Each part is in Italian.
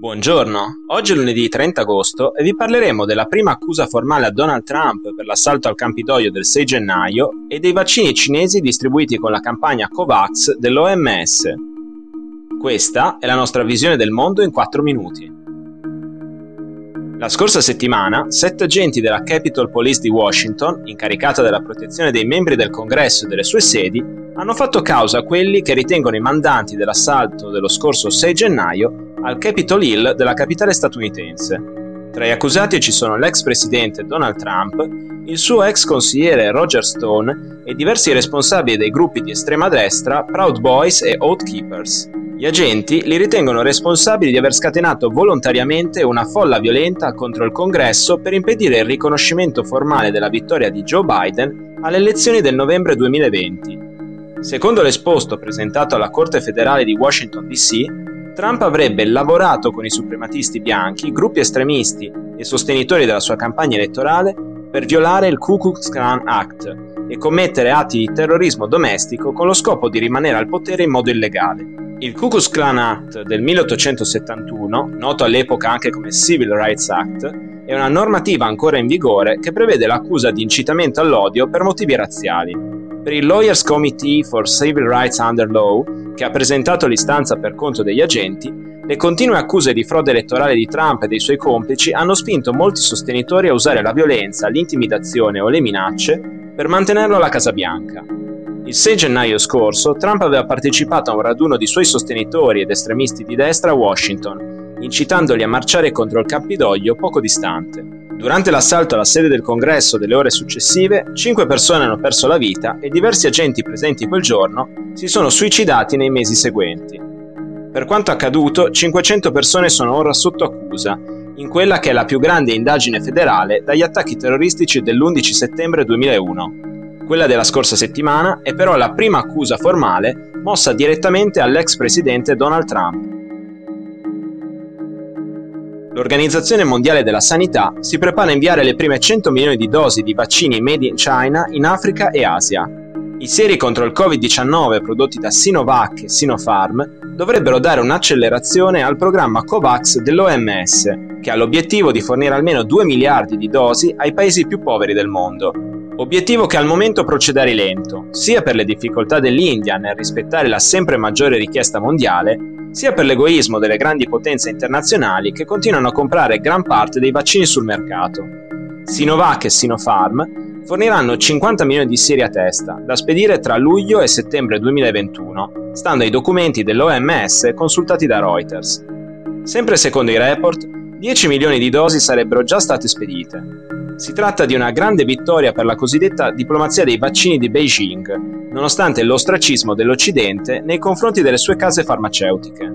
Buongiorno, oggi è lunedì 30 agosto e vi parleremo della prima accusa formale a Donald Trump per l'assalto al Campidoglio del 6 gennaio e dei vaccini cinesi distribuiti con la campagna COVAX dell'OMS. Questa è la nostra visione del mondo in 4 minuti. La scorsa settimana, sette agenti della Capitol Police di Washington, incaricata della protezione dei membri del Congresso e delle sue sedi, hanno fatto causa a quelli che ritengono i mandanti dell'assalto dello scorso 6 gennaio al Capitol Hill della capitale statunitense. Tra gli accusati ci sono l'ex presidente Donald Trump, il suo ex consigliere Roger Stone e diversi responsabili dei gruppi di estrema destra Proud Boys e Oath Keepers. Gli agenti li ritengono responsabili di aver scatenato volontariamente una folla violenta contro il Congresso per impedire il riconoscimento formale della vittoria di Joe Biden alle elezioni del novembre 2020. Secondo l'esposto presentato alla Corte federale di Washington DC, Trump avrebbe lavorato con i suprematisti bianchi, gruppi estremisti e sostenitori della sua campagna elettorale per violare il Ku Klux Klan Act e commettere atti di terrorismo domestico con lo scopo di rimanere al potere in modo illegale. Il Ku Klux Klan Act del 1871, noto all'epoca anche come Civil Rights Act, è una normativa ancora in vigore che prevede l'accusa di incitamento all'odio per motivi razziali. Per il Lawyers Committee for Civil Rights Under Law, che ha presentato l'istanza per conto degli agenti, le continue accuse di frode elettorale di Trump e dei suoi complici hanno spinto molti sostenitori a usare la violenza, l'intimidazione o le minacce per mantenerlo alla Casa Bianca. Il 6 gennaio scorso Trump aveva partecipato a un raduno di suoi sostenitori ed estremisti di destra a Washington, incitandoli a marciare contro il Campidoglio poco distante. Durante l'assalto alla sede del congresso delle ore successive, cinque persone hanno perso la vita e diversi agenti presenti quel giorno si sono suicidati nei mesi seguenti. Per quanto accaduto, 500 persone sono ora sotto accusa, in quella che è la più grande indagine federale dagli attacchi terroristici dell'11 settembre 2001. Quella della scorsa settimana è però la prima accusa formale mossa direttamente all'ex presidente Donald Trump. L'Organizzazione Mondiale della Sanità si prepara a inviare le prime 100 milioni di dosi di vaccini made in China in Africa e Asia. I seri contro il Covid-19 prodotti da Sinovac e Sinopharm dovrebbero dare un'accelerazione al programma COVAX dell'OMS, che ha l'obiettivo di fornire almeno 2 miliardi di dosi ai paesi più poveri del mondo. Obiettivo che al momento procede a rilento, sia per le difficoltà dell'India nel rispettare la sempre maggiore richiesta mondiale, sia per l'egoismo delle grandi potenze internazionali che continuano a comprare gran parte dei vaccini sul mercato. Sinovac e Sinopharm forniranno 50 milioni di seri a testa, da spedire tra luglio e settembre 2021, stando ai documenti dell'OMS consultati da Reuters. Sempre secondo i report, 10 milioni di dosi sarebbero già state spedite. Si tratta di una grande vittoria per la cosiddetta diplomazia dei vaccini di Beijing, nonostante l'ostracismo dell'Occidente nei confronti delle sue case farmaceutiche.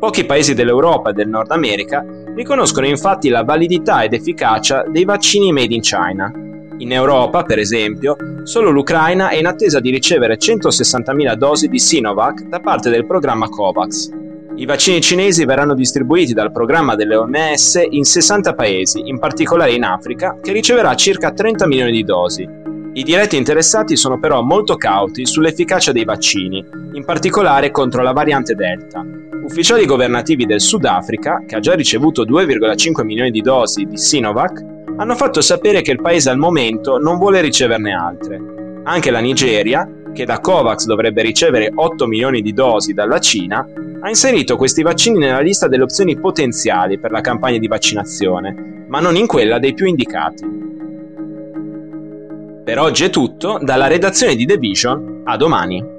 Pochi paesi dell'Europa e del Nord America riconoscono infatti la validità ed efficacia dei vaccini made in China. In Europa, per esempio, solo l'Ucraina è in attesa di ricevere 160.000 dosi di Sinovac da parte del programma COVAX. I vaccini cinesi verranno distribuiti dal programma delle OMS in 60 paesi, in particolare in Africa, che riceverà circa 30 milioni di dosi. I diretti interessati sono però molto cauti sull'efficacia dei vaccini, in particolare contro la variante Delta. Ufficiali governativi del Sudafrica, che ha già ricevuto 2,5 milioni di dosi di Sinovac, hanno fatto sapere che il paese al momento non vuole riceverne altre. Anche la Nigeria, che da Covax dovrebbe ricevere 8 milioni di dosi dalla Cina, ha inserito questi vaccini nella lista delle opzioni potenziali per la campagna di vaccinazione, ma non in quella dei più indicati. Per oggi è tutto, dalla redazione di The Vision, a domani.